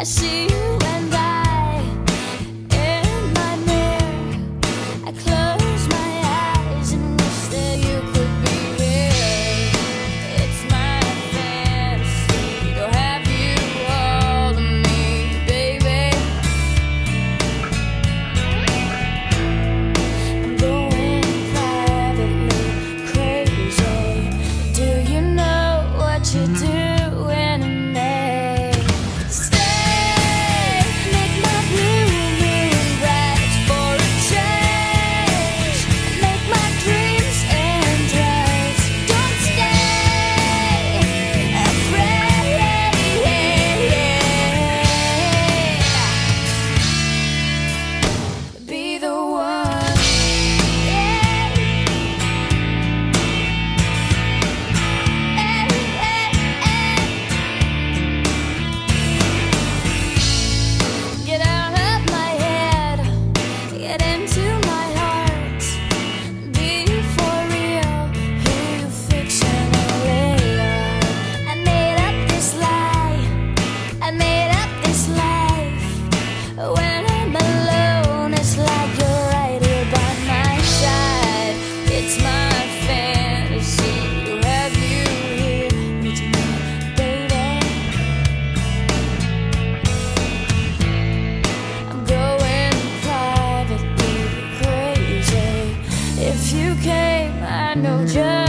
I see you. I know just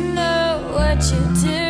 know what you do.